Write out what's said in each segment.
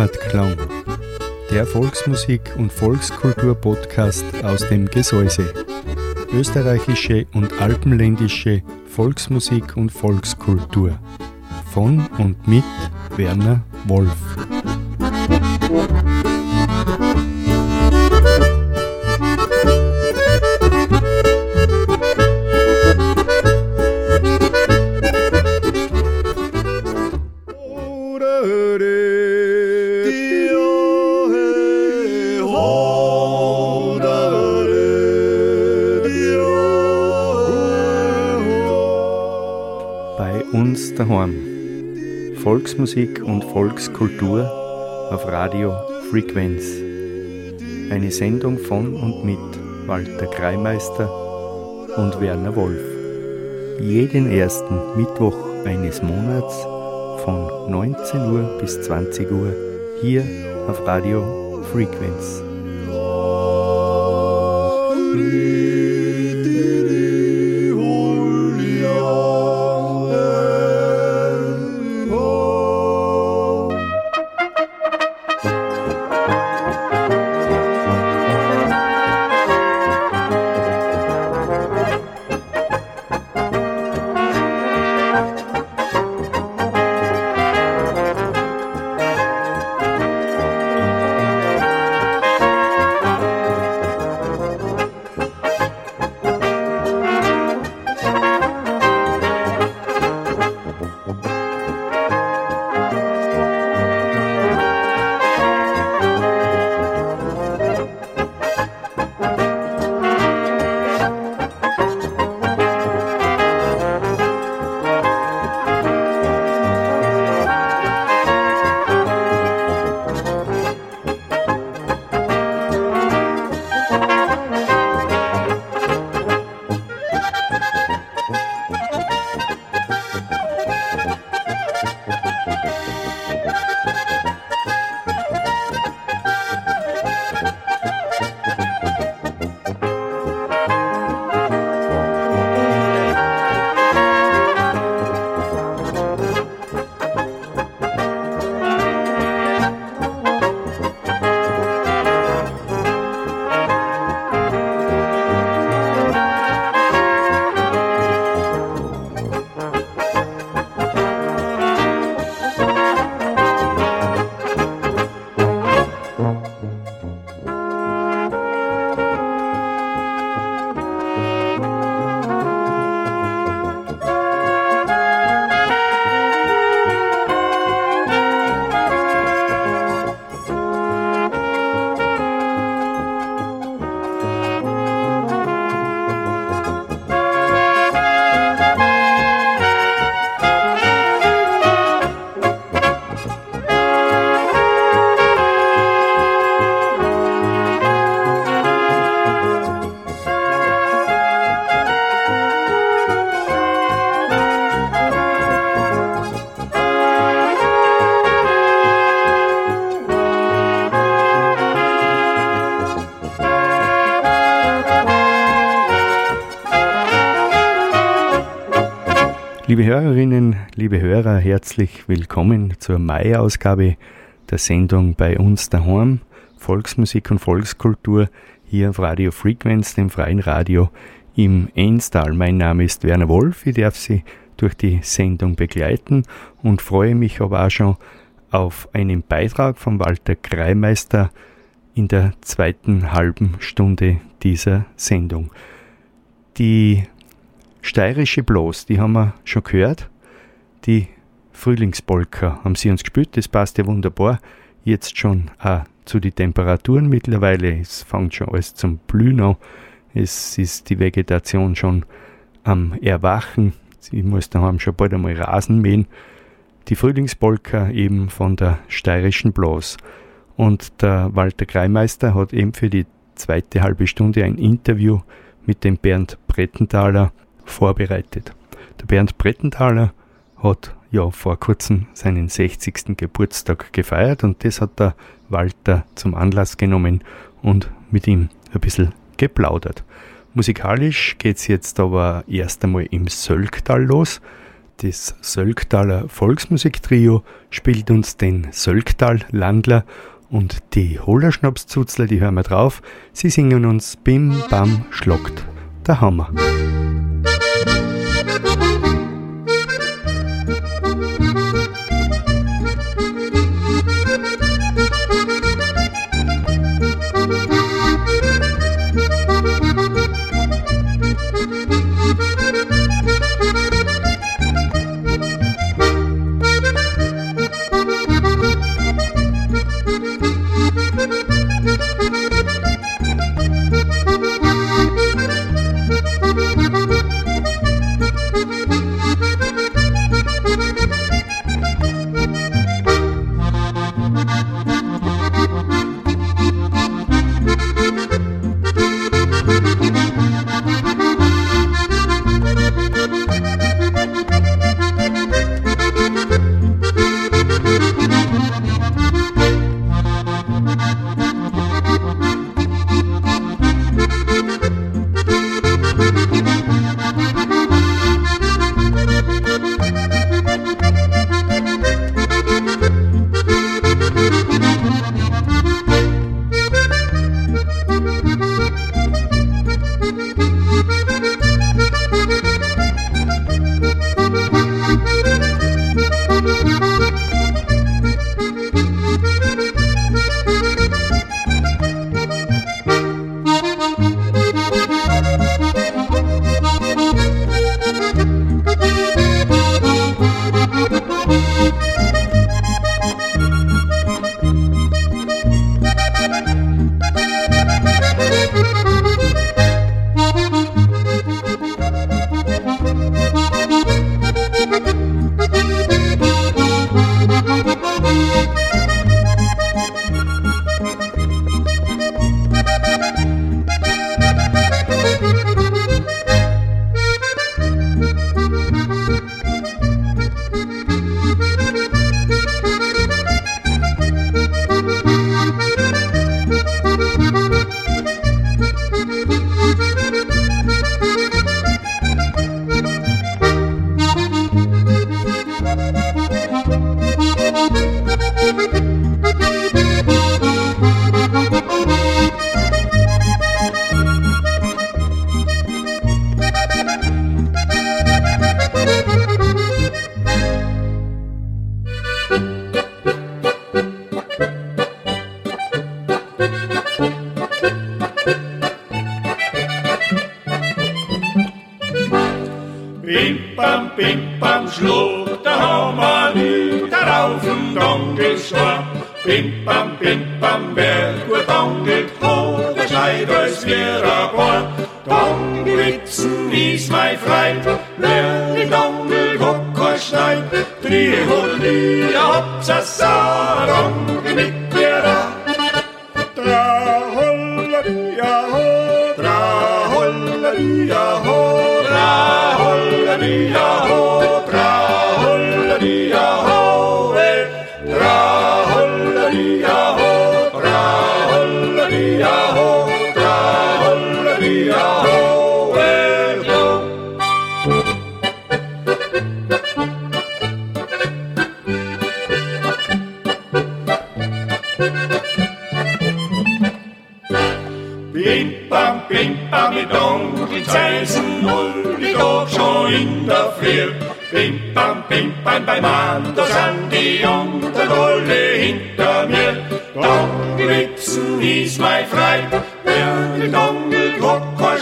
Heimatklang, der Volksmusik- und Volkskultur-Podcast aus dem Gesäuse. Österreichische und alpenländische Volksmusik und Volkskultur. Von und mit Werner Wolf. Volksmusik und Volkskultur auf Radio Frequenz. Eine Sendung von und mit Walter Kreimeister und Werner Wolf. Jeden ersten Mittwoch eines Monats von 19 Uhr bis 20 Uhr hier auf Radio Frequenz. Liebe Hörerinnen, liebe Hörer, herzlich willkommen zur Mai-Ausgabe der Sendung bei uns daheim. Volksmusik und Volkskultur hier auf Radio Frequenz, dem freien Radio im Enstal. Mein Name ist Werner Wolf, ich darf Sie durch die Sendung begleiten und freue mich aber auch schon auf einen Beitrag von Walter Kreimeister in der zweiten halben Stunde dieser Sendung. Die Steirische Bloß, die haben wir schon gehört. Die Frühlingspolka haben sie uns gespielt, das passt ja wunderbar. Jetzt schon auch zu den Temperaturen mittlerweile. Es fängt schon alles zum Blühen an. Es ist die Vegetation schon am Erwachen. Ich muss daheim schon bald einmal Rasen mähen. Die Frühlingspolka eben von der steirischen Blas. Und der Walter Kreimeister hat eben für die zweite halbe Stunde ein Interview mit dem Bernd Brettenthaler vorbereitet. Der Bernd Brettenthaler hat ja vor kurzem seinen 60. Geburtstag gefeiert und das hat der Walter zum Anlass genommen und mit ihm ein bisschen geplaudert. Musikalisch geht's jetzt aber erst einmal im Sölktal los. Das Sölktaler Volksmusiktrio spielt uns den Sölktal-Landler und die Hollerschnapszuzler, die hören wir drauf. Sie singen uns Bim Bam Schlockt der Hammer.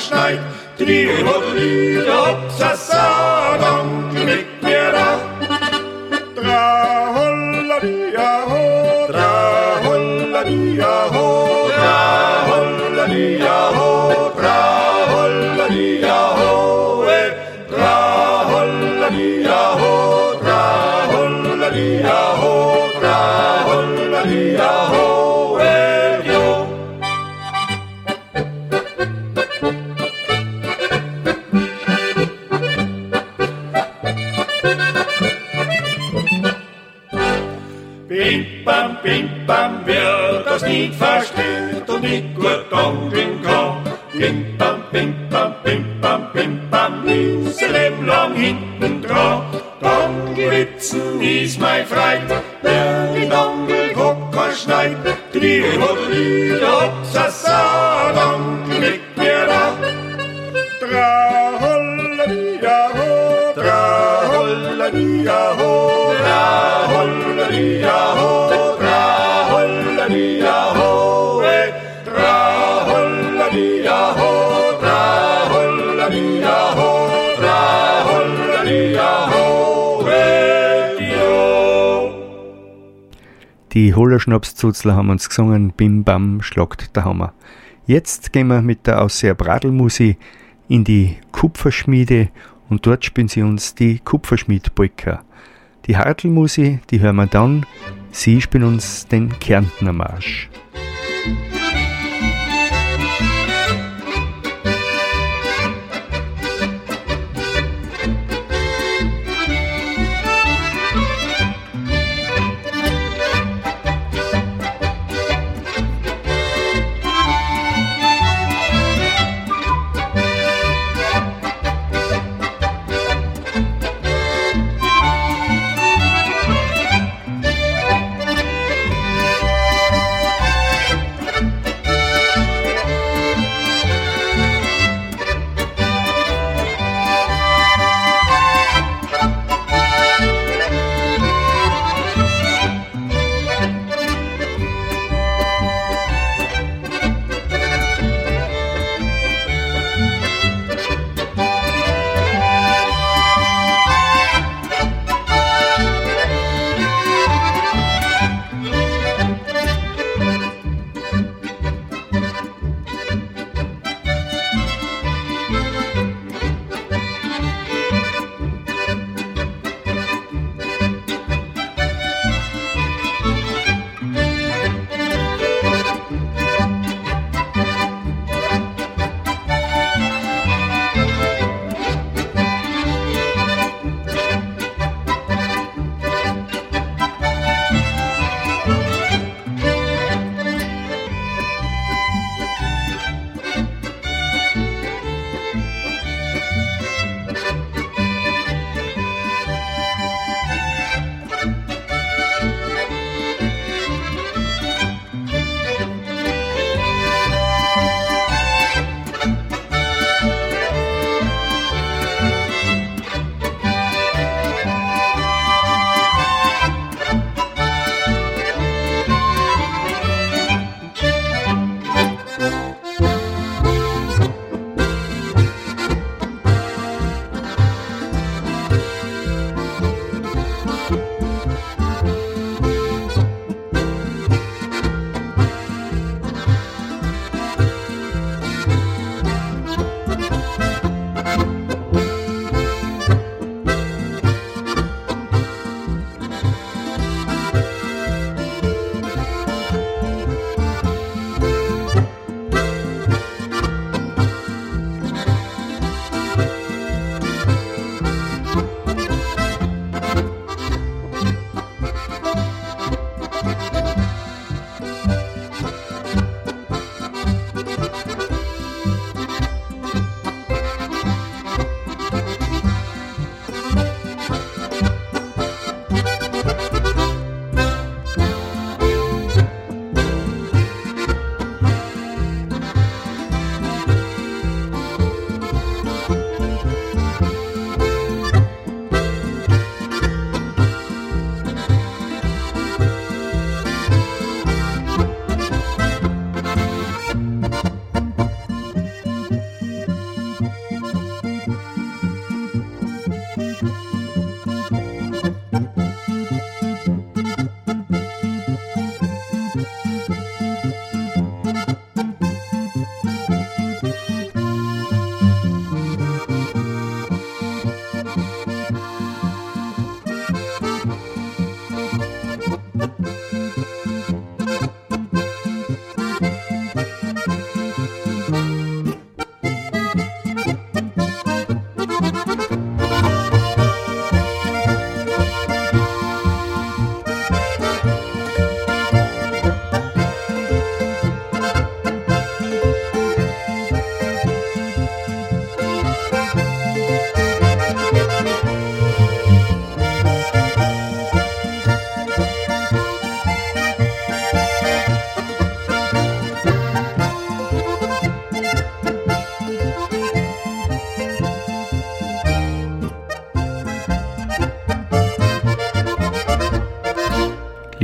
sneit. Drie hodelyre opp, sa sa, gang, du mikk, das nicht versteht und nicht gut dandeln kann. Pim pam, pim pam, pim pam, pim pam, ist ein Leben lang hinten dran. Dann geritzen ist mein Freitag. Hollerschnapszuzler haben uns gesungen, Bim Bam schlagt der Hammer. Jetzt gehen wir mit der Ausseher Bradelmusi in die Kupferschmiede und dort spielen sie uns die Kupferschmied-Polka. Die Hartelmusi, die hören wir dann, sie spielen uns den Kärntner Marsch.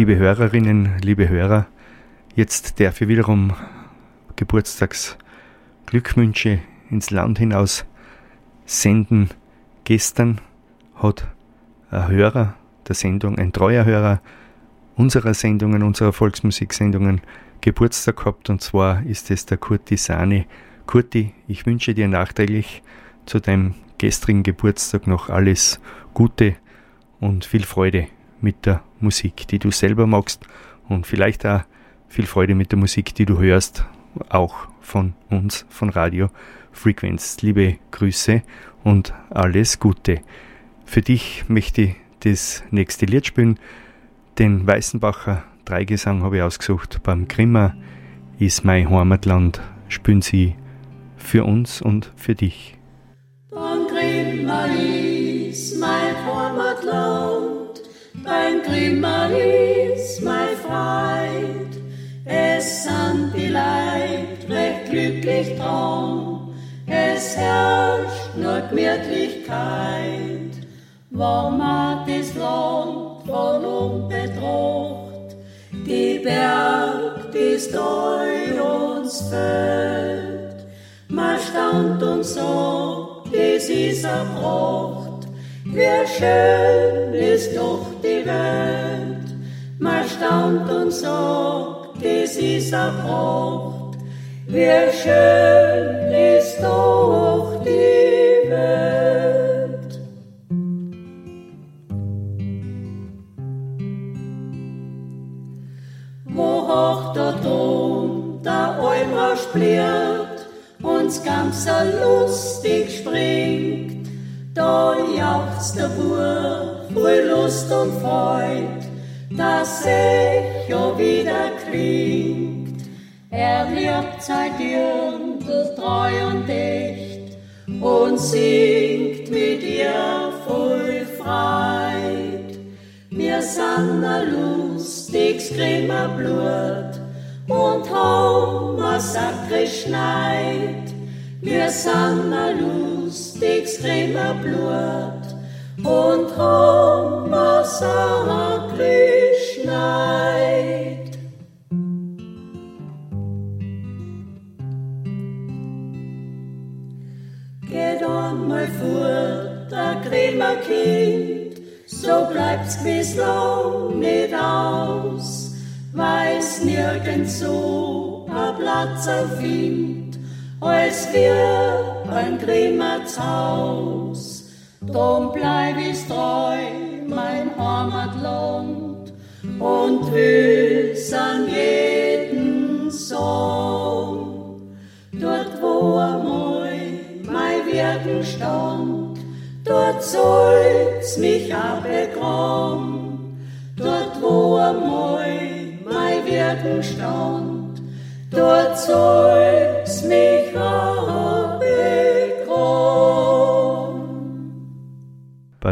Liebe Hörerinnen, liebe Hörer, jetzt darf ich wiederum Geburtstagsglückwünsche ins Land hinaus senden. Gestern hat ein Hörer der Sendung, ein treuer Hörer unserer Sendungen, unserer Volksmusiksendungen Geburtstag gehabt und zwar ist es der Kurti Sani. Kurti, ich wünsche dir nachträglich zu deinem gestrigen Geburtstag noch alles Gute und viel Freude mit der Musik, die du selber magst und vielleicht auch viel Freude mit der Musik, die du hörst, auch von uns, von Radio Frequenz. Liebe Grüße und alles Gute. Für dich möchte ich das nächste Lied spielen. Den Weißenbacher Dreigesang habe ich ausgesucht. Beim Grimmer ist mein Heimatland. Spielen sie für uns und für dich. Beim Grimmer ist mein Heimatland. Beim Grimmer ist mein Freud. Es sind die Leid recht glücklich dran. Es herrscht nur Gemütlichkeit. War man das Land von unbetracht, die Berg, die Steu uns fällt. Man stand und sagt, das ist eine wie schön ist doch die Welt. Man stand und sagt, das ist eine Pracht, wie schön ist doch die Welt. hoch dort um, der Almer spliert, uns ganz lustig springt. Da jauchzt der Bur voll Lust und Freud, das Echo wieder klingt. Er liebt seit Dirndl treu und echt und singt mit ihr voll Freud. Wir sind a lustig, skrimmer Blut und haben Sackre Schneid. Wir sind a lustig, skrimmer Blut und haben Sackre Schneid. Geht einmal vor, der Grimmer Kind, so bleibt's bislang nicht aus, weil's nirgends so a Platz erfindt, als wir ein Grimmerts Haus. Drum bleib ich treu, mein Heimatland, und will's an jeden Song. Dort, wo einmal mein Wirken stand, dort soll's mich abbegraben, dort wo einmal mein Wirken stand, dort soll's mich abbegraben.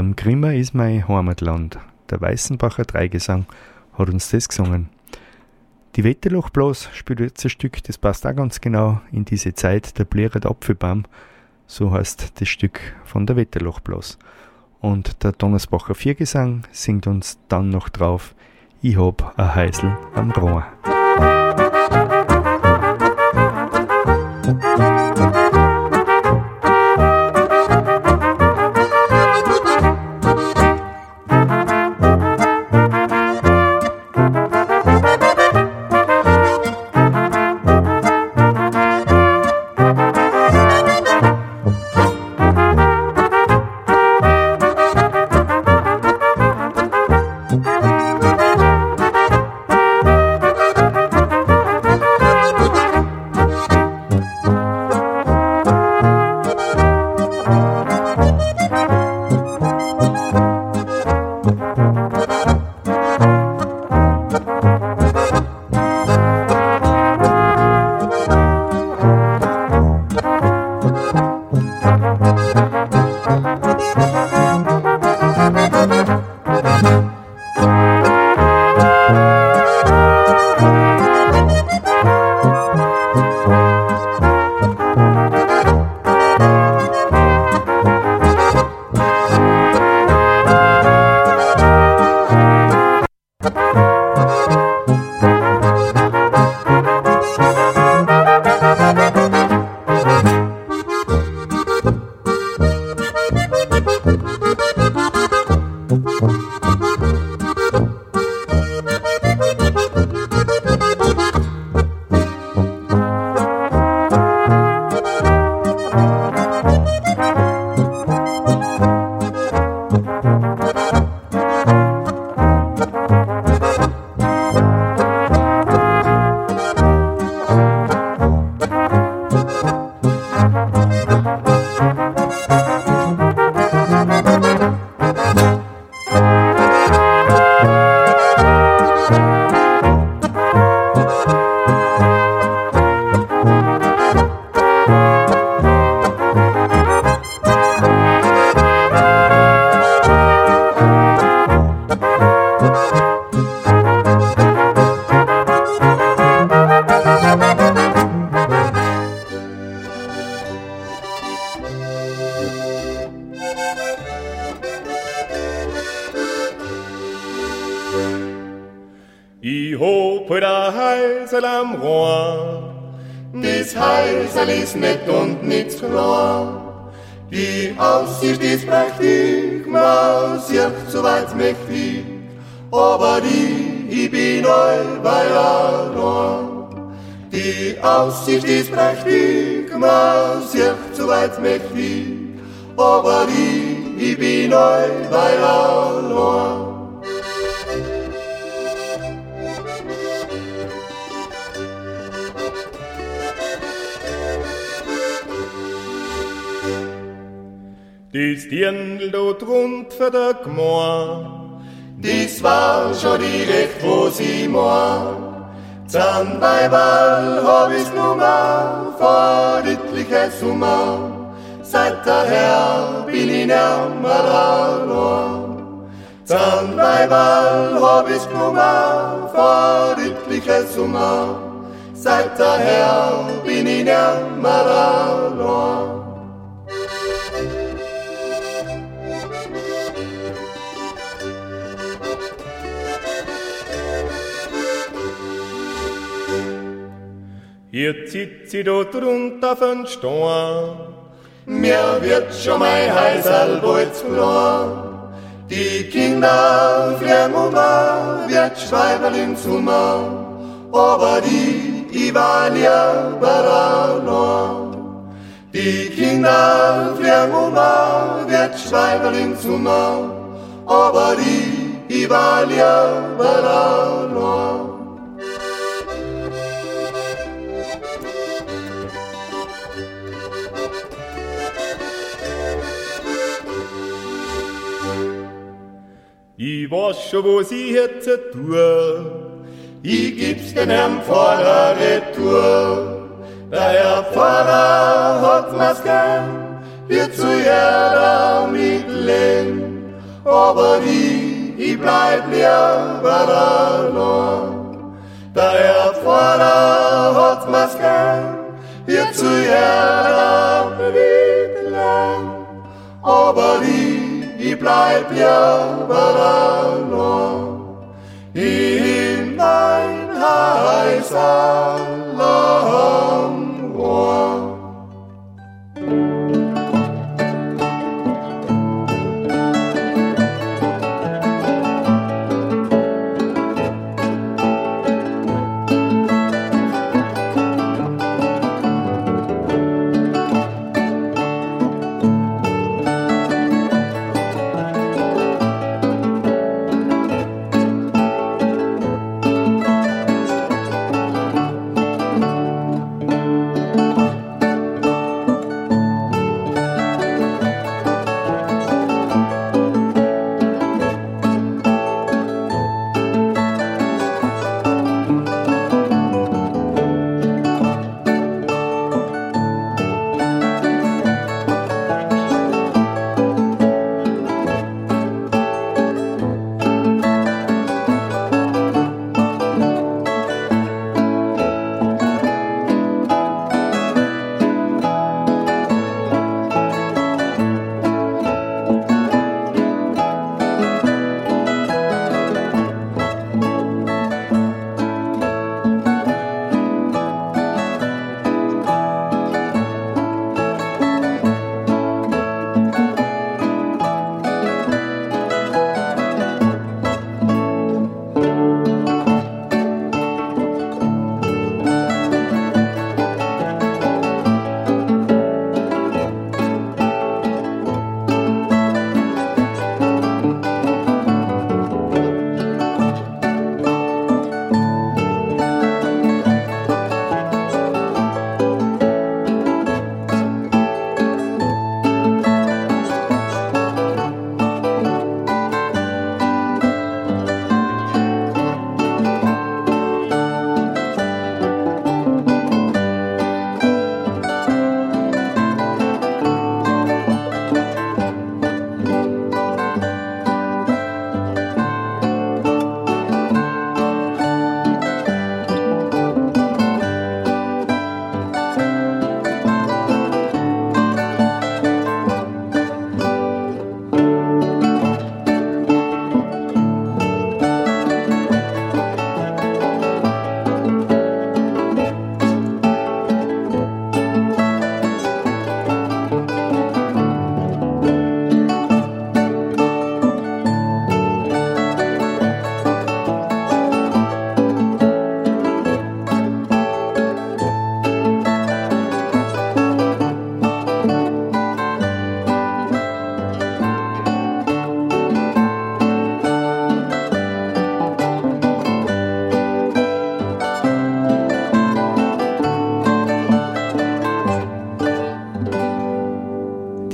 Beim Grimmer ist mein Heimatland. Der Weißenbacher Dreigesang hat uns das gesungen. Die Wetterlochblas spielt jetzt ein Stück, das passt auch ganz genau in diese Zeit, der Blierer Apfelbaum so heißt das Stück von der Wetterlochblas. Und der Donnersbacher Viergesang singt uns dann noch drauf, ich hab a Heisel am Rohr. Das Dirndl dort rund für der Gmor, das war schon die Recht, wo sie mor. Zahn bei Ball hab ich's nummer vor etliche Sommer. Seit daher bin ich. Zahn bei Ball hab ich's nummer vor etliche Sommer. Seit daher bin ich nimmer allein. Hier zieht sie dort runter von Stor. Mir wird schon mein Heißal bald klar. Die Kinder fliegen um, wird Schweiberlin zu mir. Aber die, war lieber Die Kinder fliegen um, wird Schweiberlin zu mir. Aber die, ich war Ich weiß schon, wo sie jetzt tun. Ich gib's den Herrn Pfarrer retour. Der Herr Pfarrer hat mir's gern, wird zu jeder mitteln. Aber ich, ich bleib lieber allein. Der Herr Pfarrer hat mir's gern, wird zu jeder mitteln. Aber ich, ich bleib lieber allein Son.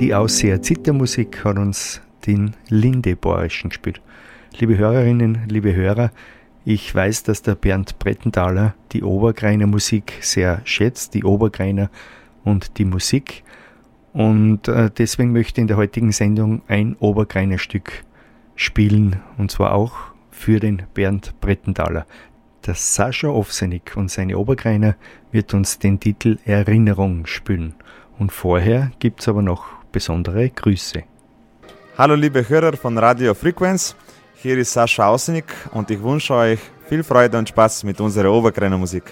Die Ausseher Zittermusik hat uns den Lindeborischen gespielt. Liebe Hörerinnen, liebe Hörer, ich weiß, dass der Bernd Brettenthaler die Obergreiner Musik sehr schätzt, die Obergreiner und die Musik. Und äh, deswegen möchte ich in der heutigen Sendung ein Obergreiner Stück spielen, und zwar auch für den Bernd Brettenthaler. Der Sascha Ovsenik und seine Obergreiner wird uns den Titel Erinnerung spielen. Und vorher gibt es aber noch besondere Grüße. Hallo liebe Hörer von Radio Frequenz. Hier ist Sascha Ausenik und ich wünsche euch viel Freude und Spaß mit unserer Oberkreiner Musik.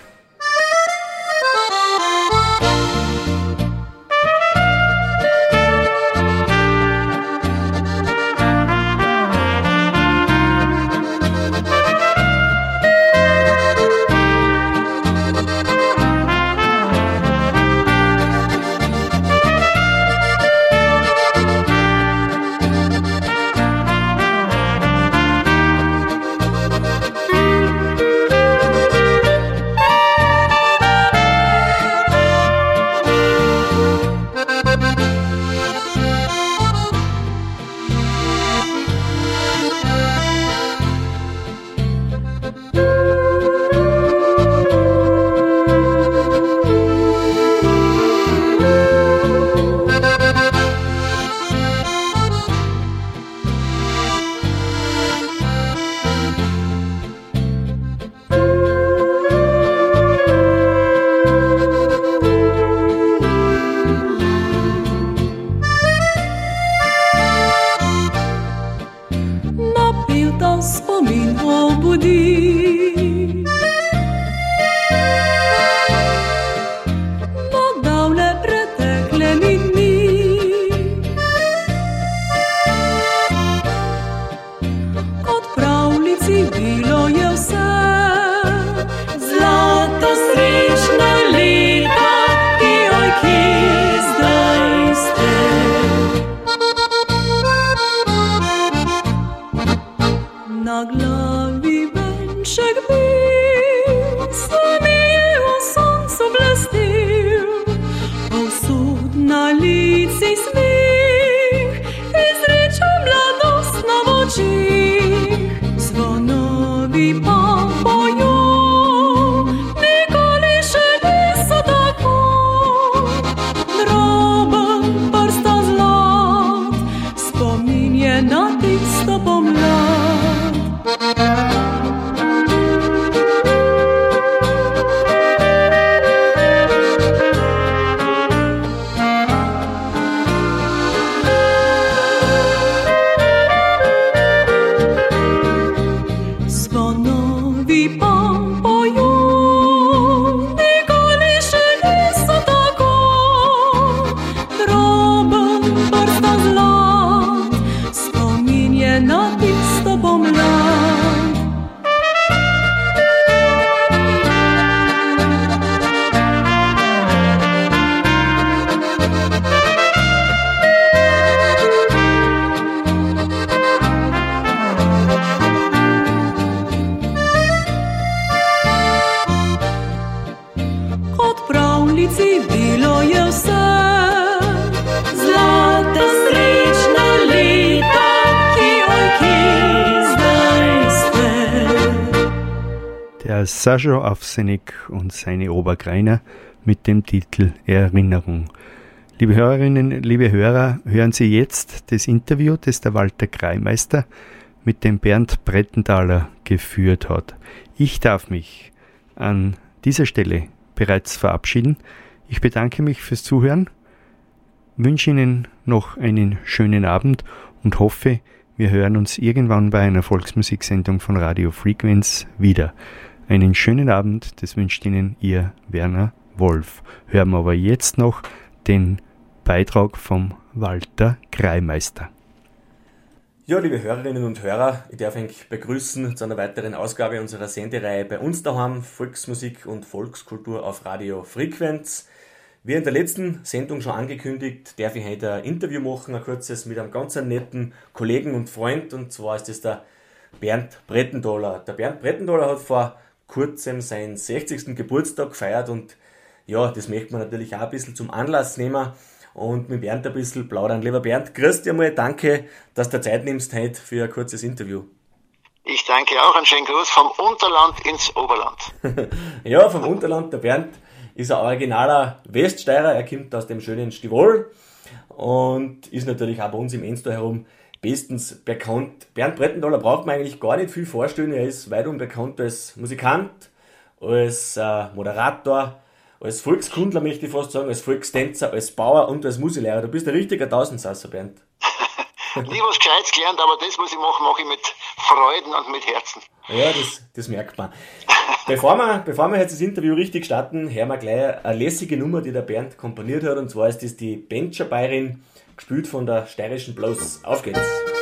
Sascha Avsenik und seine Obergreiner mit dem Titel Erinnerung. Liebe Hörerinnen, liebe Hörer, hören Sie jetzt das Interview, das der Walter Kreimeister mit dem Bernd Brettenthaler geführt hat. Ich darf mich an dieser Stelle bereits verabschieden. Ich bedanke mich fürs Zuhören, wünsche Ihnen noch einen schönen Abend und hoffe, wir hören uns irgendwann bei einer Volksmusiksendung von Radio Frequenz wieder. Einen schönen Abend, das wünscht Ihnen Ihr Werner Wolf. Hören wir aber jetzt noch den Beitrag vom Walter Kreimeister. Ja, liebe Hörerinnen und Hörer, ich darf euch begrüßen zu einer weiteren Ausgabe unserer Sendereihe bei uns daheim, Volksmusik und Volkskultur auf Radio Frequenz. Wie in der letzten Sendung schon angekündigt, darf ich heute ein Interview machen, ein kurzes mit einem ganz netten Kollegen und Freund, und zwar ist das der Bernd Brettendoller. Der Bernd Brettendoller hat vor kurzem seinen 60. Geburtstag gefeiert und ja, das möchte man natürlich auch ein bisschen zum Anlass nehmen und mit Bernd ein bisschen plaudern. Lieber Bernd, grüß dich einmal, danke, dass du Zeit nimmst heute für ein kurzes Interview. Ich danke auch, einen schönen Gruß vom Unterland ins Oberland. ja, vom Unterland, der Bernd ist ein originaler Weststeirer, er kommt aus dem schönen Stivol und ist natürlich auch bei uns im Enster herum bestens bekannt. Bernd Brettendaler braucht man eigentlich gar nicht viel vorstellen, er ist weit bekannt als Musikant, als äh, Moderator, als Volkskundler möchte ich fast sagen, als Volkstänzer, als Bauer und als Musiklehrer. Du bist ein richtiger Tausendsasser, Bernd. Nie was Gescheites gelernt, aber das, was ich mache, mache ich mit Freuden und mit Herzen. Ja, das, das merkt man. bevor, wir, bevor wir jetzt das Interview richtig starten, hören wir gleich eine lässige Nummer, die der Bernd komponiert hat. Und zwar ist das die Bencher Bayerin, gespielt von der steirischen Bloß. Auf geht's!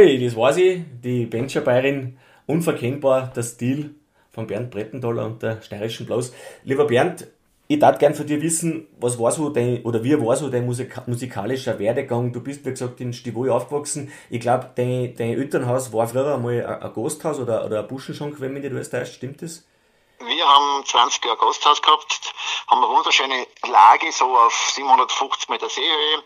Jawohl, das weiß ich. Die Bencher Bayerin, unverkennbar der Stil von Bernd Brettendaler und der steirischen Blaus. Lieber Bernd, ich darf gern von dir wissen, was war so dein, oder wie war so dein Musika musikalischer Werdegang? Du bist, wie gesagt, in Stivoi aufgewachsen. Ich glaube, dein, dein Elternhaus war früher einmal ein Gasthaus oder, oder ein Buschenschank, wenn mich nicht alles täuscht. Stimmt das? Wir haben 20 Jahre Gasthaus gehabt, haben eine wunderschöne Lage, so auf 750 Meter Seehöhe,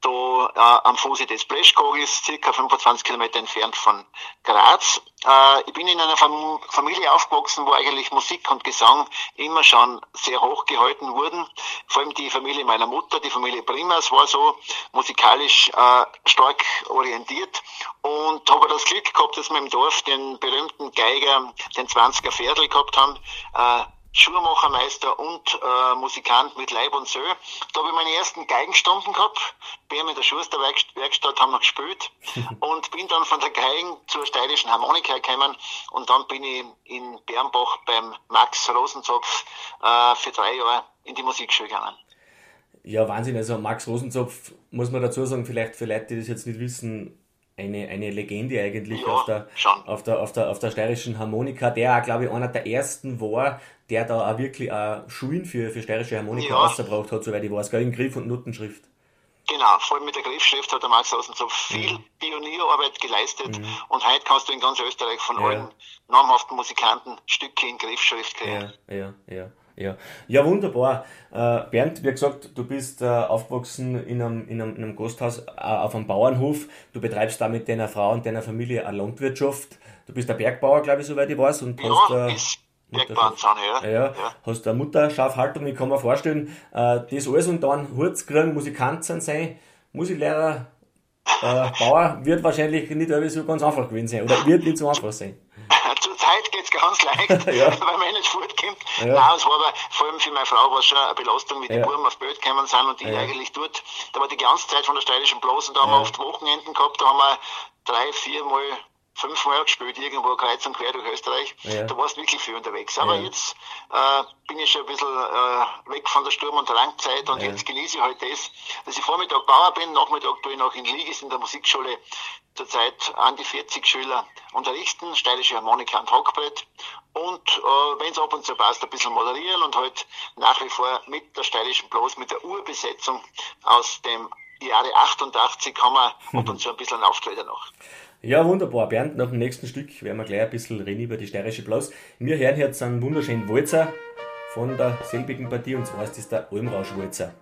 da äh, am Fuße des Breschkogels, circa 25 Kilometer entfernt von Graz. Äh, ich bin in einer Fam Familie aufgewachsen, wo eigentlich Musik und Gesang immer schon sehr hoch gehalten wurden. Vor allem die Familie meiner Mutter, die Familie Primas, war so musikalisch äh, stark orientiert und habe das Glück gehabt, dass wir im Dorf den berühmten Geiger, den 20er Pferdl gehabt haben. Äh, Schuhmachermeister und äh, Musikant mit Leib und Seele. Da habe ich meine ersten Geigenstunden gehabt, bin mit der Schusterwerkstatt, haben wir gespielt und bin dann von der Geigen zur steirischen Harmonika gekommen und dann bin ich in Bernbach beim Max Rosenzopf äh, für drei Jahre in die Musikschule gegangen. Ja, Wahnsinn. Also Max Rosenzopf, muss man dazu sagen, vielleicht für Leute, die das jetzt nicht wissen, eine, eine Legende eigentlich ja, auf, der, auf, der, auf, der, auf der steirischen Harmonika, der auch, glaube ich, einer der ersten war, der da auch wirklich auch Schulen für, für steirische Harmonika ja. ausgebraucht hat, soweit ich weiß, gar in Griff und Notenschrift. Genau, vor allem mit der Griffschrift hat der Max Außenzow viel mhm. Pionierarbeit geleistet mhm. und heute kannst du in ganz Österreich von ja. allen namhaften Musikanten Stücke in Griffschrift kriegen. Ja, ja, ja. Ja, ja wunderbar. Äh, Bernd, wie gesagt, du bist äh, aufgewachsen in einem, in, einem, in einem Gasthaus äh, auf einem Bauernhof. Du betreibst da mit deiner Frau und deiner Familie eine Landwirtschaft. Du bist der Bergbauer, glaube ich, soweit ich weiß. Und ja, hast, äh, ist Bergbauern ja. ja. ja. Hast eine Mutterschafhaltung, ich kann mir vorstellen, äh, das alles und dann Hurz kriegen, Musikant sein, Musiklehrer, äh, Bauer wird wahrscheinlich nicht so ganz einfach gewesen sein oder wird nicht so einfach sein. Zeit geht es ganz leicht, ja. weil man nicht fortkommt. Ja. Nein, es war aber vor allem für meine Frau war schon eine Belastung, wie die ja. Buben auf Bild gekommen sind und die ja. eigentlich dort, da war die ganze Zeit von der steirischen Bloß und da haben wir oft Wochenenden gehabt, da haben wir drei, vier Mal fünfmal gespielt, irgendwo kreuz und quer durch Österreich. Ja. Da warst du wirklich viel unterwegs. Aber ja. jetzt äh, bin ich schon ein bisschen äh, weg von der Sturm- und Langzeit und ja. jetzt genieße ich halt das, dass ich Vormittag Bauer bin, Nachmittag tue ich noch in Ligis in der Musikschule zurzeit an die 40 Schüler unterrichten, steirische Harmonika und Hockbrett und äh, wenn es ab und zu passt, ein bisschen moderieren und halt nach wie vor mit der steirischen Bloß, mit der Urbesetzung aus dem Jahre 88 haben wir ab und zu ein bisschen Auftritte noch. Ja, wunderbar. Bernd, nach dem nächsten Stück werden wir gleich ein bisschen reden über die steirische Blaus. Wir hören jetzt einen wunderschönen Walzer von der selbigen Partie und zwar ist das der Almrausch-Walzer.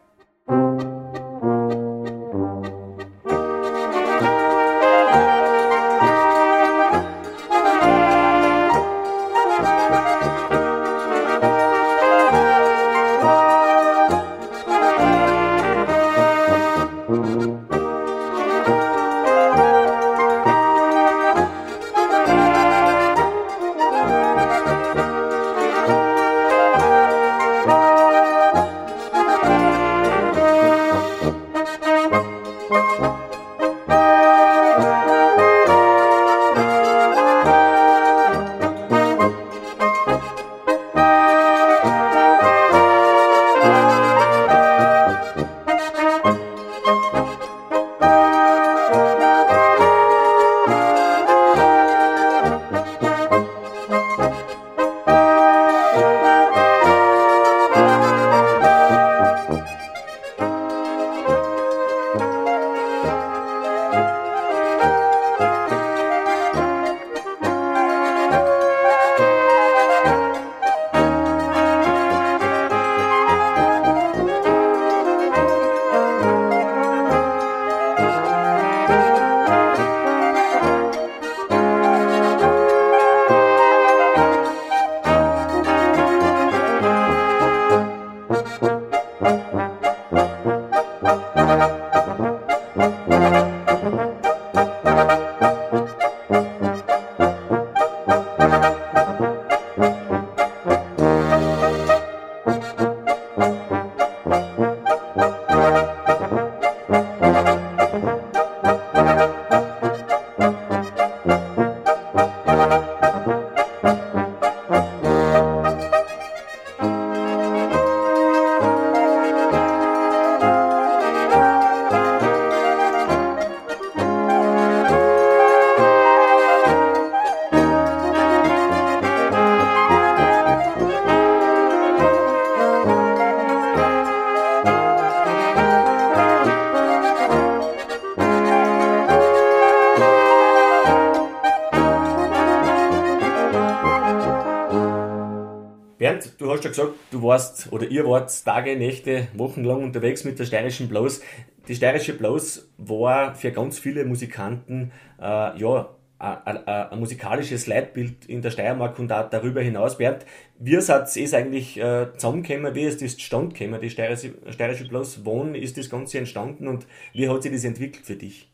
Du warst oder ihr wart Tage, Nächte, Wochenlang unterwegs mit der steirischen Blows. Die steirische Blows war für ganz viele Musikanten äh, ja ein musikalisches Leitbild in der Steiermark und auch darüber hinaus. Bernd, wie seid ihr eigentlich äh, zusammengekommen? Wie ist das zustande gekommen, die steirische, steirische Blows? Wann ist das Ganze entstanden und wie hat sich das entwickelt für dich?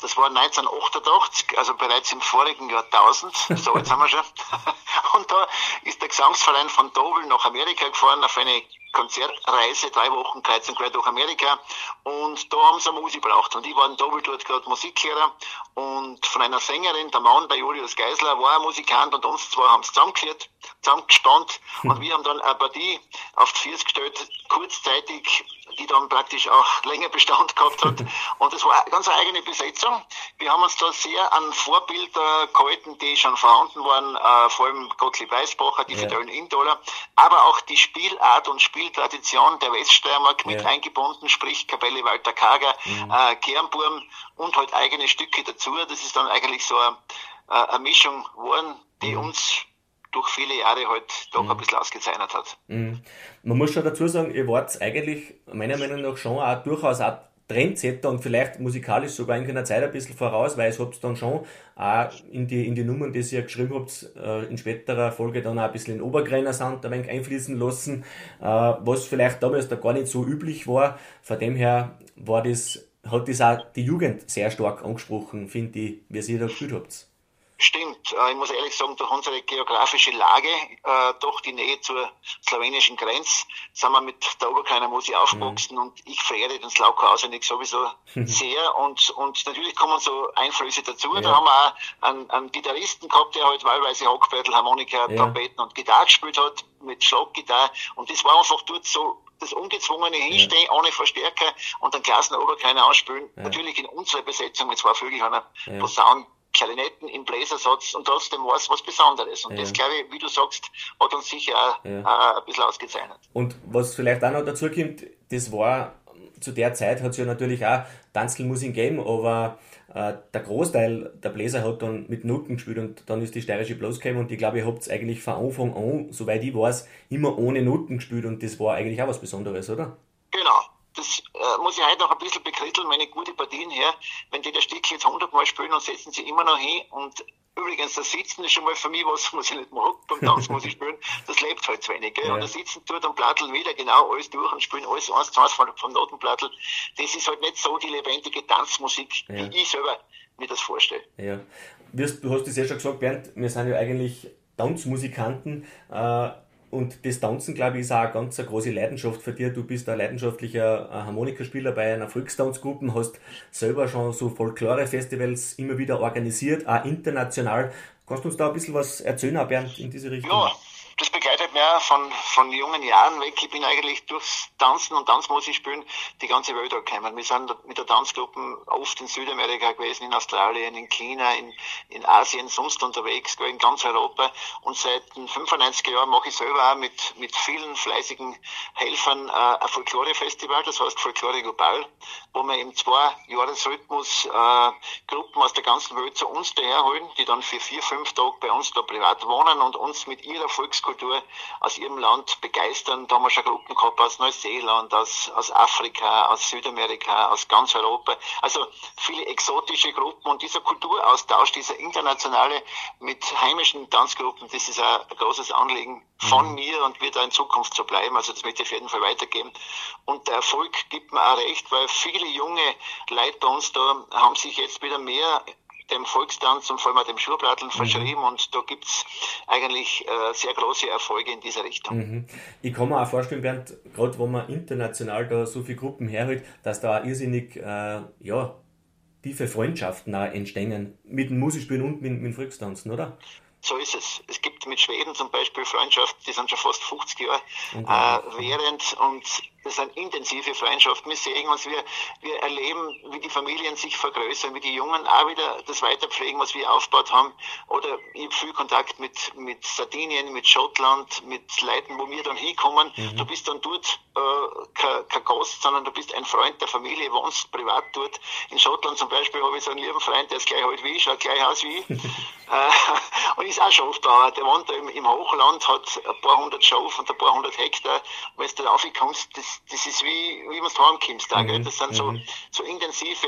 Das war 1988, also bereits im vorigen Jahrtausend. So, jetzt haben wir schon. Und da ist der Gesangsverein von Dobel nach Amerika gefahren auf eine Konzertreise, drei Wochen kreuz und quer durch Amerika. Und da haben sie eine Musik braucht. Und ich war in Dobel dort gerade Musiklehrer. Und von einer Sängerin, der Mann bei Julius Geisler, war ein Musikant und uns zwei haben es zusammengeführt, zusammengespannt. Und wir haben dann eine Partie auf die Füße gestellt, kurzzeitig die dann praktisch auch länger Bestand gehabt hat. Und es war eine ganz eigene Besetzung. Wir haben uns da sehr an Vorbilder gehalten, die schon vorhanden waren, äh, vor allem Gottlieb Weißbacher, die ja. Fideln Indoler, aber auch die Spielart und Spieltradition der Weststeiermark mit ja. eingebunden, sprich Kapelle Walter Kager, mhm. äh, Kernburm und halt eigene Stücke dazu. Das ist dann eigentlich so eine, äh, eine Mischung geworden, die mhm. uns durch viele Jahre halt doch mhm. ein bisschen ausgezeichnet hat. Mhm. Man muss schon dazu sagen, ihr wart eigentlich meiner Meinung nach schon auch durchaus auch Trendsetter und vielleicht musikalisch sogar in einer Zeit ein bisschen voraus, weil es habt dann schon auch in die, in die Nummern, die ihr geschrieben habt, äh, in späterer Folge dann auch ein bisschen in Obergreiner Sound ein wenig einfließen lassen, äh, was vielleicht damals da gar nicht so üblich war. Von dem her war das, hat das auch die Jugend sehr stark angesprochen, finde ich, wie ihr da gespielt habt. Stimmt. Äh, ich muss ehrlich sagen, durch unsere geografische Lage, äh, durch die Nähe zur slowenischen Grenze, sind wir mit der Oberkleiner Musik aufgewachsen mhm. und ich verehre den Slavko auswendig sowieso sehr und, und natürlich kommen so Einflüsse dazu. Ja. Da haben wir auch einen, einen Gitarristen gehabt, der halt wahlweise Hackbrettel, Harmonika, ja. Trompeten und Gitarre gespielt hat, mit Schlaggitarre und das war einfach dort so das ungezwungene Hinstehen, ja. ohne Verstärker und dann Klassen Oberkleiner ausspielen. Natürlich in unserer Besetzung mit zwei Vögel, einer ja. Posaun, Klarinetten im Bläsersatz und trotzdem war es was Besonderes. Und ja. das, glaube ich, wie du sagst, hat uns sicher auch, ja. äh, ein bisschen ausgezeichnet. Und was vielleicht auch noch dazu kommt, das war, zu der Zeit hat es ja natürlich auch Tanzelmusik gegeben, aber äh, der Großteil der Bläser hat dann mit Noten gespielt und dann ist die steirische Blues gekommen und ich glaube, ihr habt eigentlich von Anfang an, soweit ich weiß, immer ohne Noten gespielt und das war eigentlich auch was Besonderes, oder? Genau das äh, muss ich heute noch ein bisschen bekritteln, meine gute Partien her. Wenn die das Stück jetzt hundertmal spielen und setzen sie immer noch hin und übrigens, das Sitzen ist schon mal für mich was, was ich nicht mag beim Tanz muss ich spielen, das lebt halt zu wenig. Gell? Ja. Und das Sitzen tut am Plattel wieder genau alles durch und spielen alles eins zu eins vom, vom Notenplattel. Das ist halt nicht so die lebendige Tanzmusik, ja. wie ich selber mir das vorstelle. Ja. Du hast es ja schon gesagt, Bernd, wir sind ja eigentlich Tanzmusikanten. Äh, und das Tanzen, glaube ich, ist auch eine ganz eine große Leidenschaft für dich. Du bist ein leidenschaftlicher äh, Harmonikaspieler bei einer Volkstanzgruppe, hast selber schon so Folklore-Festivals immer wieder organisiert, auch international. Kannst du uns da ein bisschen was erzählen, Bernd, in diese Richtung? Ja, das begleitet mich von, von jungen Jahren weg. Ich bin eigentlich durchs Tanzen und Tanzmusik spielen die ganze Welt gekommen. Wir sind mit der Tanzgruppe oft in Südamerika gewesen, in Australien, in China, in, in Asien, sonst unterwegs, in ganz Europa. Und seit den 95 Jahren mache ich selber auch mit, mit vielen fleißigen Helfern äh, ein Folklore-Festival, das heißt Folklore Global, wo wir im Zwei-Jahres-Rhythmus äh, Gruppen aus der ganzen Welt zu uns daherholen, die dann für vier, fünf Tage bei uns da privat wohnen und uns mit ihrer Volks Volkskultur aus ihrem Land begeistern. Da haben wir schon Gruppen gehabt aus Neuseeland, aus, aus Afrika, aus Südamerika, aus ganz Europa. Also viele exotische Gruppen und dieser Kulturaustausch, dieser internationale mit heimischen Tanzgruppen, das ist ein, ein großes Anliegen von mhm. mir und wird auch in Zukunft so bleiben. Also das möchte ich auf jeden Fall weitergeben. Und der Erfolg gibt mir auch recht, weil viele junge Leute bei uns da haben sich jetzt wieder mehr dem Volkstanz und vor allem dem Schurplatteln mhm. verschrieben und da gibt es eigentlich äh, sehr große Erfolge in dieser Richtung. Mhm. Ich kann mir auch vorstellen, Bernd, gerade wo man international da so viele Gruppen herhält, dass da auch irrsinnig äh, ja, tiefe Freundschaften auch entstehen mit dem Musikspielen und mit, mit dem Volkstanzen, oder? So ist es. Es gibt mit Schweden zum Beispiel Freundschaften, die sind schon fast 50 Jahre äh, während und das sind intensive Freundschaften. Wir sehen uns, wir, wir erleben, wie die Familien sich vergrößern, wie die Jungen auch wieder das weiterpflegen, was wir aufgebaut haben. Oder ich habe viel Kontakt mit, mit Sardinien, mit Schottland, mit Leuten, wo wir dann hinkommen. Mhm. Du bist dann dort äh, kein, kein Gast, sondern du bist ein Freund der Familie, wohnst privat dort. In Schottland zum Beispiel habe ich so einen lieben Freund, der ist gleich alt wie ich, schaut gleich aus wie ich. äh, und ist auch da. Der wohnt da im, im Hochland, hat ein paar hundert Schauf und ein paar hundert Hektar. Wenn du da raufkommst, das das, ist wie, wie man es heimkommst. Mhm. Das sind so, mhm. so intensive,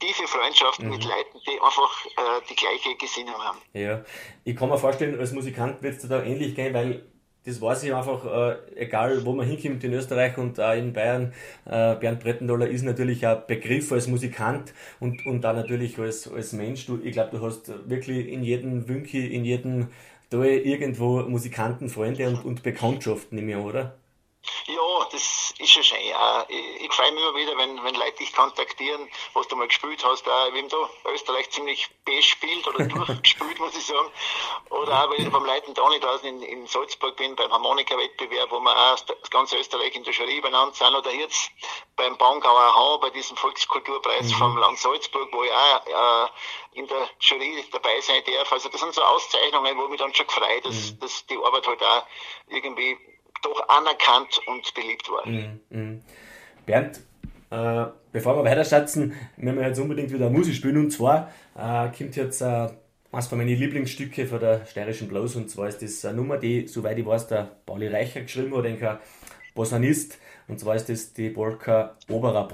tiefe Freundschaften mhm. mit Leuten, die einfach äh, die gleiche Gesinnung haben. Ja, ich kann mir vorstellen, als Musikant wird es da ähnlich gehen, weil das weiß ich einfach, äh, egal wo man hinkommt in Österreich und auch in Bayern, äh, Bernd Brettendoller ist natürlich ein Begriff als Musikant und, und auch natürlich als, als Mensch. Du, ich glaube, du hast wirklich in jedem Wünki, in jedem Tal irgendwo Musikanten, Freunde und, und Bekanntschaften, ich an, oder? Ja, das ist ja schön. Ja. Ich, ich freue mich immer wieder, wenn, wenn Leute dich kontaktieren, was du mal gespielt hast. Auch, wie da Österreich ziemlich bespielt oder durchgespielt, muss ich sagen. Oder auch, wenn ich beim Leuten Dani draußen in, in Salzburg bin, beim Harmonika-Wettbewerb, wo wir auch das ganze Österreich in der Jury benannt sind. Oder jetzt beim Bangauer Hahn, bei diesem Volkskulturpreis mhm. vom Land Salzburg, wo ich auch äh, in der Jury dabei sein darf. Also das sind so Auszeichnungen, wo mich dann schon gefreut, dass, mhm. dass die Arbeit halt auch irgendwie doch anerkannt und beliebt war. Mhm, mh. Bernd, äh, bevor wir weiterschätzen, müssen wir jetzt unbedingt wieder Musik spielen und zwar äh, kommt jetzt äh, eines von meinen Lieblingsstücke von der steirischen Blues und zwar ist das eine Nummer, die, soweit ich weiß, der Pauli Reicher geschrieben hat, ein Bosanist und zwar ist das die Polka Oberer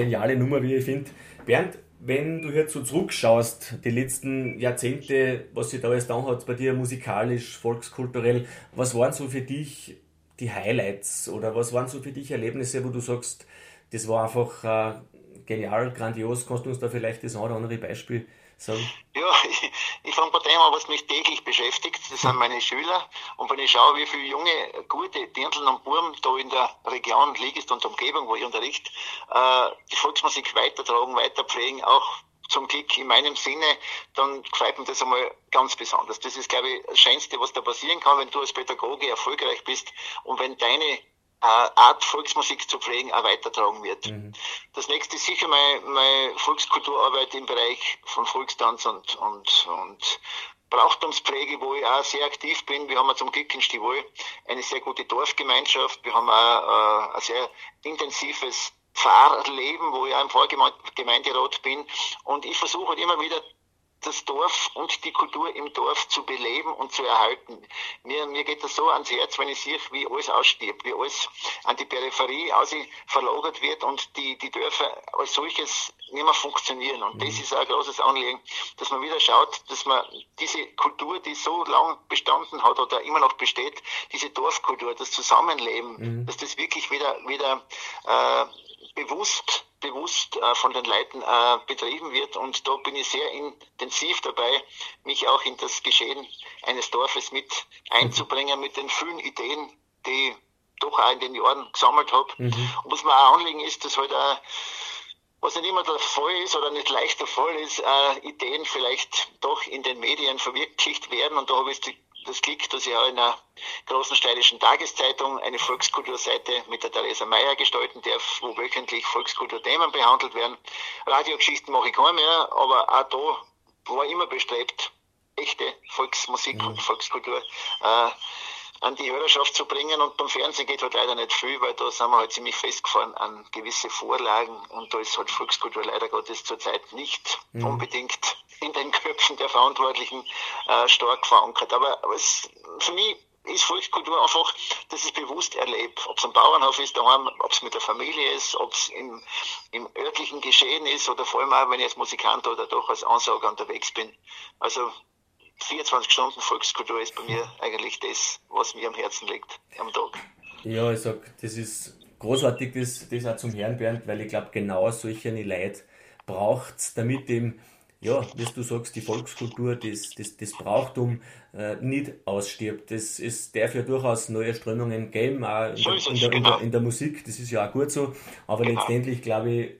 geniale Nummer, wie ich finde. Bernd, wenn du jetzt so zurückschaust, die letzten Jahrzehnte, was sich da alles getan hat bei dir, musikalisch, volkskulturell, was waren so für dich die Highlights oder was waren so für dich Erlebnisse, wo du sagst, das war einfach äh, genial, grandios? Kannst du uns da vielleicht das eine oder andere Beispiel sagen? Ja, ich, ich fange bei dem an, was mich täglich beschäftigt. Das sind meine Schüler. Und wenn ich schaue, wie viele junge, gute Dirndl und Burm da in der Region, Ligist und Umgebung, wo ich unterrichte, äh, die Volksmusik weitertragen, weiterpflegen, auch zum Glück in meinem Sinne, dann gefällt mir das einmal ganz besonders. Das ist, glaube ich, das Schönste, was da passieren kann, wenn du als Pädagoge erfolgreich bist und wenn deine Art Volksmusik zu pflegen auch weitertragen wird. Mhm. Das nächste ist sicher meine, meine Volkskulturarbeit im Bereich von Volkstanz und, und, und Brauchtumspflege, wo ich auch sehr aktiv bin. Wir haben zum Glück in Stivol eine sehr gute Dorfgemeinschaft. Wir haben auch äh, ein sehr intensives Pfarrleben, wo ich auch im Vorgemeinderat bin. Und ich versuche halt immer wieder das Dorf und die Kultur im Dorf zu beleben und zu erhalten. Mir, mir geht das so ans Herz, wenn ich sehe, wie alles ausstirbt, wie alles an die Peripherie aus verlagert wird und die, die Dörfer als solches nicht mehr funktionieren. Und das mhm. ist ein großes Anliegen, dass man wieder schaut, dass man diese Kultur, die so lang bestanden hat oder immer noch besteht, diese Dorfkultur, das Zusammenleben, mhm. dass das wirklich wieder, wieder äh, bewusst bewusst äh, von den Leuten äh, betrieben wird. Und da bin ich sehr intensiv dabei, mich auch in das Geschehen eines Dorfes mit einzubringen, mit den vielen Ideen, die ich doch auch in den Jahren gesammelt habe. Mhm. Und was mir auch anliegen ist, dass halt auch, was nicht immer der Fall ist oder nicht leicht der Fall ist, äh, Ideen vielleicht doch in den Medien verwirklicht werden. Und da habe ich die das Glück, dass ich auch in einer großen steirischen Tageszeitung eine Volkskulturseite mit der Theresa Meyer gestalten darf, wo wöchentlich Volkskulturthemen behandelt werden. Radiogeschichten mache ich gar mehr, aber auch da war immer bestrebt, echte Volksmusik mhm. und Volkskultur äh, an die Hörerschaft zu bringen. Und beim Fernsehen geht halt leider nicht viel, weil da sind wir halt ziemlich festgefahren an gewisse Vorlagen und da ist halt Volkskultur leider Gottes zurzeit nicht mhm. unbedingt in den Köpfen der Verantwortlichen äh, stark verankert. Aber, aber für mich ist Volkskultur einfach, dass ich bewusst erlebe. Ob es am Bauernhof ist, daheim, ob es mit der Familie ist, ob es im, im örtlichen Geschehen ist oder vor allem auch, wenn ich als Musikant oder doch als Ansager unterwegs bin. Also 24 Stunden Volkskultur ist bei mir eigentlich das, was mir am Herzen liegt am Tag. Ja, ich sag, das ist großartig, das, das auch zum Herrn Bernd, weil ich glaube, genau solche Leute braucht es, damit eben ja, wie du sagst, die Volkskultur, das, das, das Brauchtum äh, nicht ausstirbt. Das, es darf ja durchaus neue Strömungen geben, auch in, der, in, der, in, der, in der Musik, das ist ja auch gut so, aber genau. letztendlich glaube ich,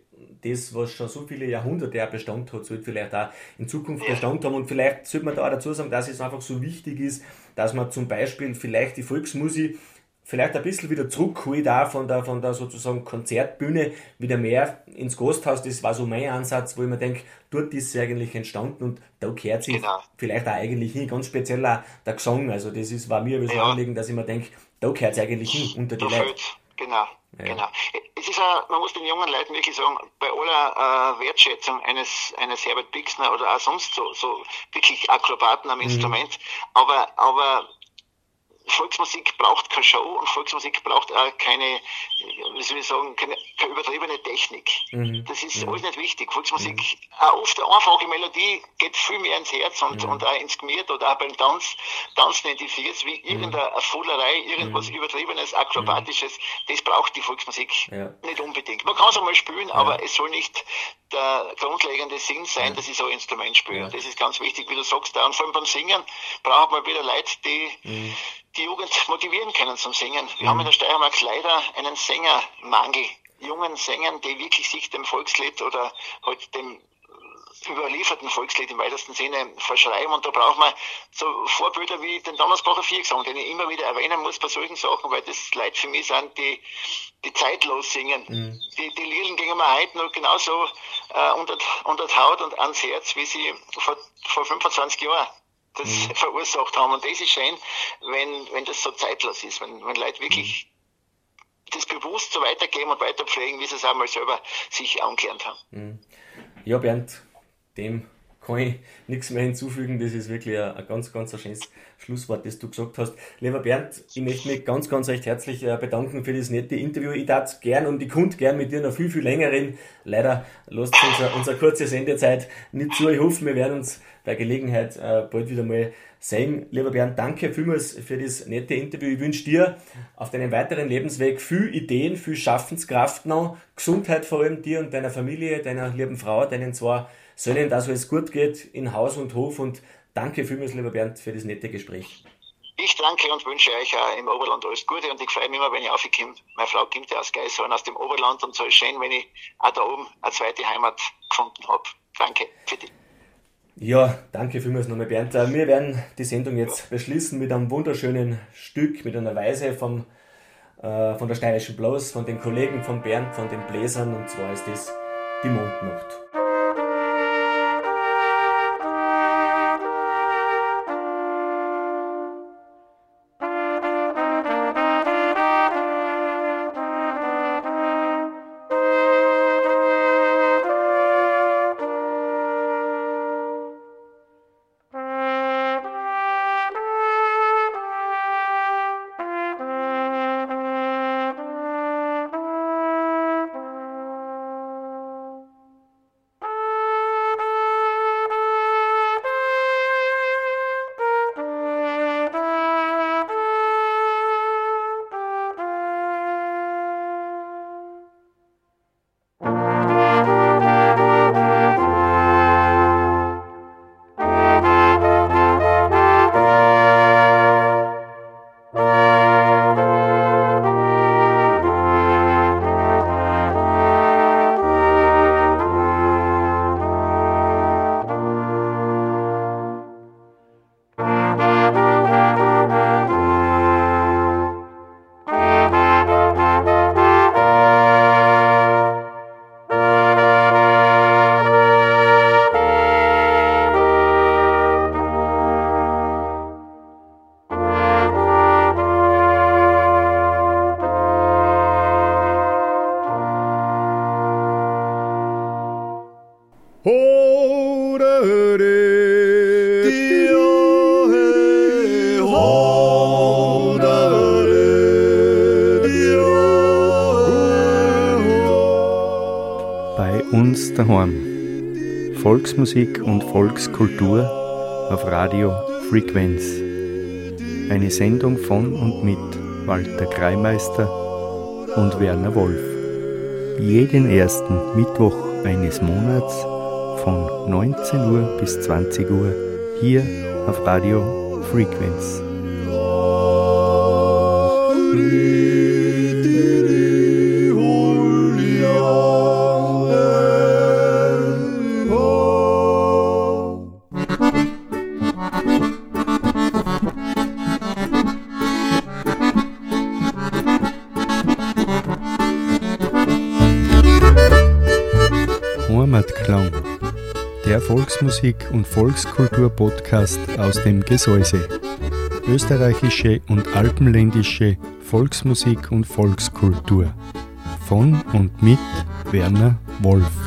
das, was schon so viele Jahrhunderte auch Bestand hat, sollte vielleicht auch in Zukunft Bestand haben. Und vielleicht sollte man da auch dazu sagen, dass es einfach so wichtig ist, dass man zum Beispiel vielleicht die Volksmusik vielleicht ein bisschen wieder zurückholt, auch von der, von der sozusagen Konzertbühne, wieder mehr ins Gasthaus. Das war so mein Ansatz, wo ich mir denke, dort ist sie eigentlich entstanden und da gehört sie genau. vielleicht auch eigentlich hin, ganz speziell auch der Gesang. Also das ist, war mir so ja. Anliegen, dass ich mir denke, da gehört sie eigentlich hin, unter die Leute. Genau. Ja. Genau. Es ist auch, man muss den jungen Leuten wirklich sagen, bei aller äh, Wertschätzung eines, eines Herbert Bixner oder auch sonst so, so wirklich Akrobaten am mhm. Instrument, aber, aber Volksmusik braucht keine Show und Volksmusik braucht auch keine, wie soll ich sagen, keine, keine übertriebene Technik. Mhm. Das ist mhm. alles nicht wichtig. Volksmusik, mhm. auch oft eine einfache Melodie geht viel mehr ins Herz und, mhm. und auch ins Gemüt oder auch beim Tanz, Tanzen in die Fiers, wie mhm. irgendeine Fullerei, irgendwas mhm. Übertriebenes, Akrobatisches. Das braucht die Volksmusik ja. nicht unbedingt. Man kann es einmal spielen, ja. aber es soll nicht der grundlegende Sinn sein, ja. dass ich so ein Instrument spiele. Ja. Das ist ganz wichtig, wie du sagst. Und vor allem beim Singen braucht man wieder Leute, die mhm. die Jugend motivieren können zum Singen. Wir mhm. haben in der Steiermark leider einen Sängermangel. Jungen Sängern, die wirklich sich dem Volkslied oder halt dem überlieferten Volkslied im weitesten Sinne verschreiben. Und da braucht man so Vorbilder wie den Dammersbacher Viergesang, den ich immer wieder erwähnen muss bei solchen Sachen, weil das Leute für mich sind, die, die zeitlos singen. Mhm. Die, die Lieden gingen mir heute noch genauso äh, unter, unter die Haut und ans Herz, wie sie vor, vor 25 Jahren das mhm. verursacht haben. Und das ist schön, wenn, wenn das so zeitlos ist, wenn, wenn Leute wirklich mhm. das bewusst so weitergeben und weiterpflegen, wie sie es einmal selber sich angelernt haben. Mhm. Ja, Bernd, dem kann ich nichts mehr hinzufügen. Das ist wirklich ein, ein ganz, ganz ein schönes Schlusswort, das du gesagt hast. Lieber Bernd, ich möchte mich ganz, ganz recht herzlich äh, bedanken für das nette Interview. Ich darf gern und ich konnte gern mit dir noch viel, viel länger reden. Leider lässt unser, unsere kurze Sendezeit nicht zu. Ich hoffe, wir werden uns bei Gelegenheit äh, bald wieder mal sehen. Lieber Bernd, danke vielmals für das nette Interview. Ich wünsche dir auf deinem weiteren Lebensweg viel Ideen, viel Schaffenskraft noch, Gesundheit vor allem dir und deiner Familie, deiner lieben Frau, deinen zwei Söhnen, dass alles gut geht in Haus und Hof und danke vielmals, lieber Bernd, für das nette Gespräch. Ich danke und wünsche euch auch im Oberland alles Gute und ich freue mich immer, wenn ich aufkomme. Meine Frau kommt ja aus Geishorn, aus dem Oberland und so ist schön, wenn ich auch da oben eine zweite Heimat gefunden habe. Danke für dich. Ja, danke vielmals nochmal, Bernd. Äh, wir werden die Sendung jetzt beschließen mit einem wunderschönen Stück, mit einer Weise vom, äh, von der Steirischen Blues, von den Kollegen von Bernd, von den Bläsern und zwar ist das die Mondnacht. Volksmusik und Volkskultur auf Radio Frequenz. Eine Sendung von und mit Walter Kreimeister und Werner Wolf. Jeden ersten Mittwoch eines Monats von 19 Uhr bis 20 Uhr hier auf Radio Frequenz. Volksmusik- und Volkskultur-Podcast aus dem Gesäuse. Österreichische und alpenländische Volksmusik und Volkskultur. Von und mit Werner Wolf.